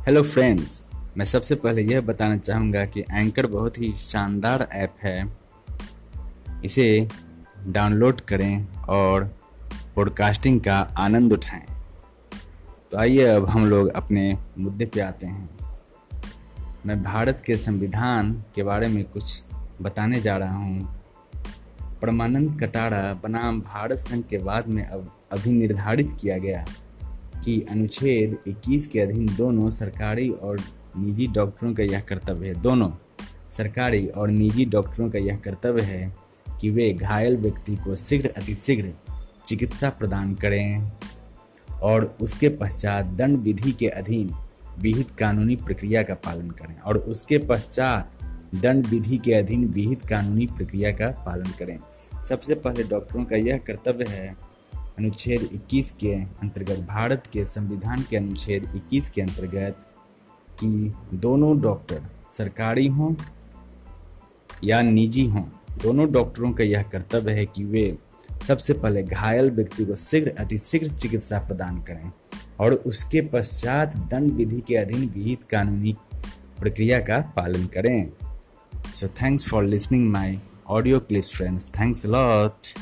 Hello friends मैं सबसे पहले यह बताना चाहूँगा कि एंकर बहुत ही शानदार ऐप है। इसे डाउनलोड करें और पॉडकास्टिंग का आनंद उठाएँ। तो आइए अब हम लोग अपने मुद्दे पे आते हैं। मैं भारत के संविधान के बारे में कुछ बताने जा रहा हूँ। परमानंद कटारा बनाम भारत संघ के बाद में अब अभी निर्धारित किया गया। कि अनुच्छेद 21 के अधीन दोनों सरकारी और निजी डॉक्टरों का यह कर्तव्य है। दोनों सरकारी और निजी डॉक्टरों का यह कर्तव्य है कि वे घायल व्यक्ति को शीघ्र, अतिशीघ्र चिकित्सा प्रदान करें और उसके पश्चात दंड विधि के अधीन विहित कानूनी प्रक्रिया का पालन करें और उसके पश्चात दंड विधि के अधीन विहित कानूनी प्रक्रिया का पालन करें। सबसे पहले डॉक्टरों का यह कर्तव्य है अनुच्छेद 21 के अंतर्गत, भारत के संविधान के अनुच्छेद 21 के अंतर्गत कि दोनों डॉक्टर सरकारी हों या निजी हों, दोनों डॉक्टरों का यह कर्तव्य है कि वे सबसे पहले घायल व्यक्ति को शीघ्र, अतिशीघ्र चिकित्सा प्रदान करें और उसके पश्चात दंड विधि के अधीन विहित कानूनी प्रक्रिया का पालन करें। So thanks for listening my audio clips friends thanks lot